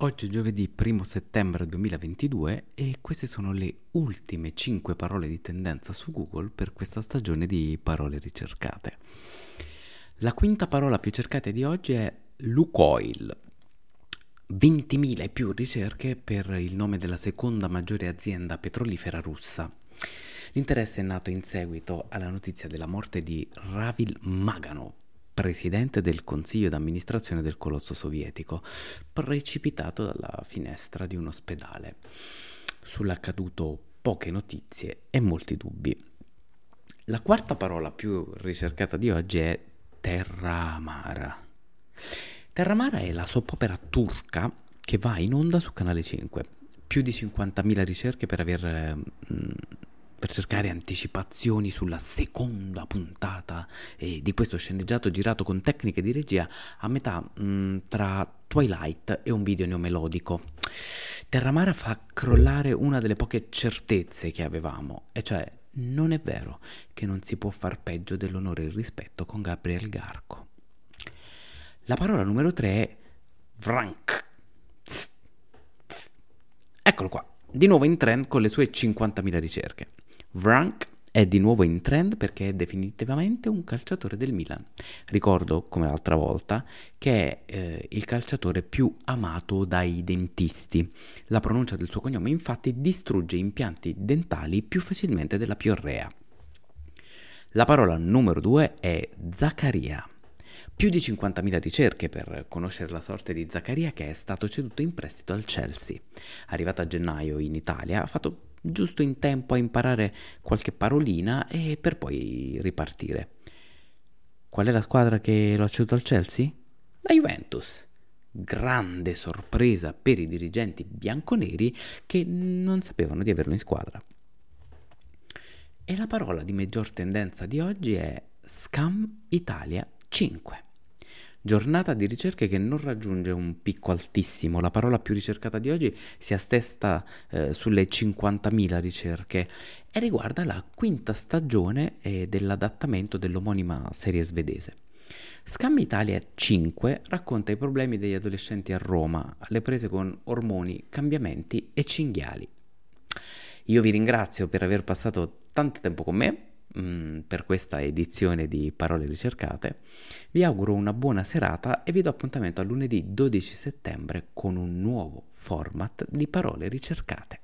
Oggi è giovedì 1 settembre 2022 e queste sono le ultime 5 parole di tendenza su Google per questa stagione di parole ricercate. La quinta parola più cercata di oggi è Lukoil. 20.000 e più ricerche per il nome della seconda maggiore azienda petrolifera russa. L'interesse è nato in seguito alla notizia della morte di Ravil Maganov, presidente del consiglio d'amministrazione del colosso sovietico, precipitato dalla finestra di un ospedale. Sull'accaduto poche notizie e molti dubbi. La quarta parola più ricercata di oggi è Terra Amara. Terra Amara è la soap opera turca che va in onda su Canale 5. Più di 50.000 ricerche per aver mh, per cercare anticipazioni sulla seconda puntata eh, di questo sceneggiato girato con tecniche di regia a metà mh, mm, tra Twilight e un video neomelodico. Terramara fa crollare una delle poche certezze che avevamo, e cioè non è vero che non si può far peggio dell'onore e il rispetto con Gabriel Garco. La parola numero 3 è Vrank. Eccolo qua, di nuovo in trend con le sue 50.000 ricerche. Vrank è di nuovo in trend perché è definitivamente un calciatore del Milan. Ricordo, come l'altra volta, che è eh, il calciatore più amato dai dentisti. La pronuncia del suo cognome infatti distrugge impianti dentali più facilmente della piorrea. La parola numero due è Zaccaria. Più di 50.000 ricerche per conoscere la sorte di Zaccaria che è stato ceduto in prestito al Chelsea. Arrivato a gennaio in Italia ha fatto giusto in tempo a imparare qualche parolina e per poi ripartire. Qual è la squadra che lo ha ceduto al Chelsea? La Juventus. Grande sorpresa per i dirigenti bianconeri che non sapevano di averlo in squadra. E la parola di maggior tendenza di oggi è Scam Italia 5. Giornata di ricerche che non raggiunge un picco altissimo. La parola più ricercata di oggi si attesta eh, sulle 50.000 ricerche e riguarda la quinta stagione eh, dell'adattamento dell'omonima serie svedese. Scam Italia 5 racconta i problemi degli adolescenti a Roma, alle prese con ormoni, cambiamenti e cinghiali. Io vi ringrazio per aver passato tanto tempo con me mm, per questa edizione di Parole ricercate. Vi auguro una buona serata e vi do appuntamento a lunedì 12 settembre con un nuovo format di Parole ricercate.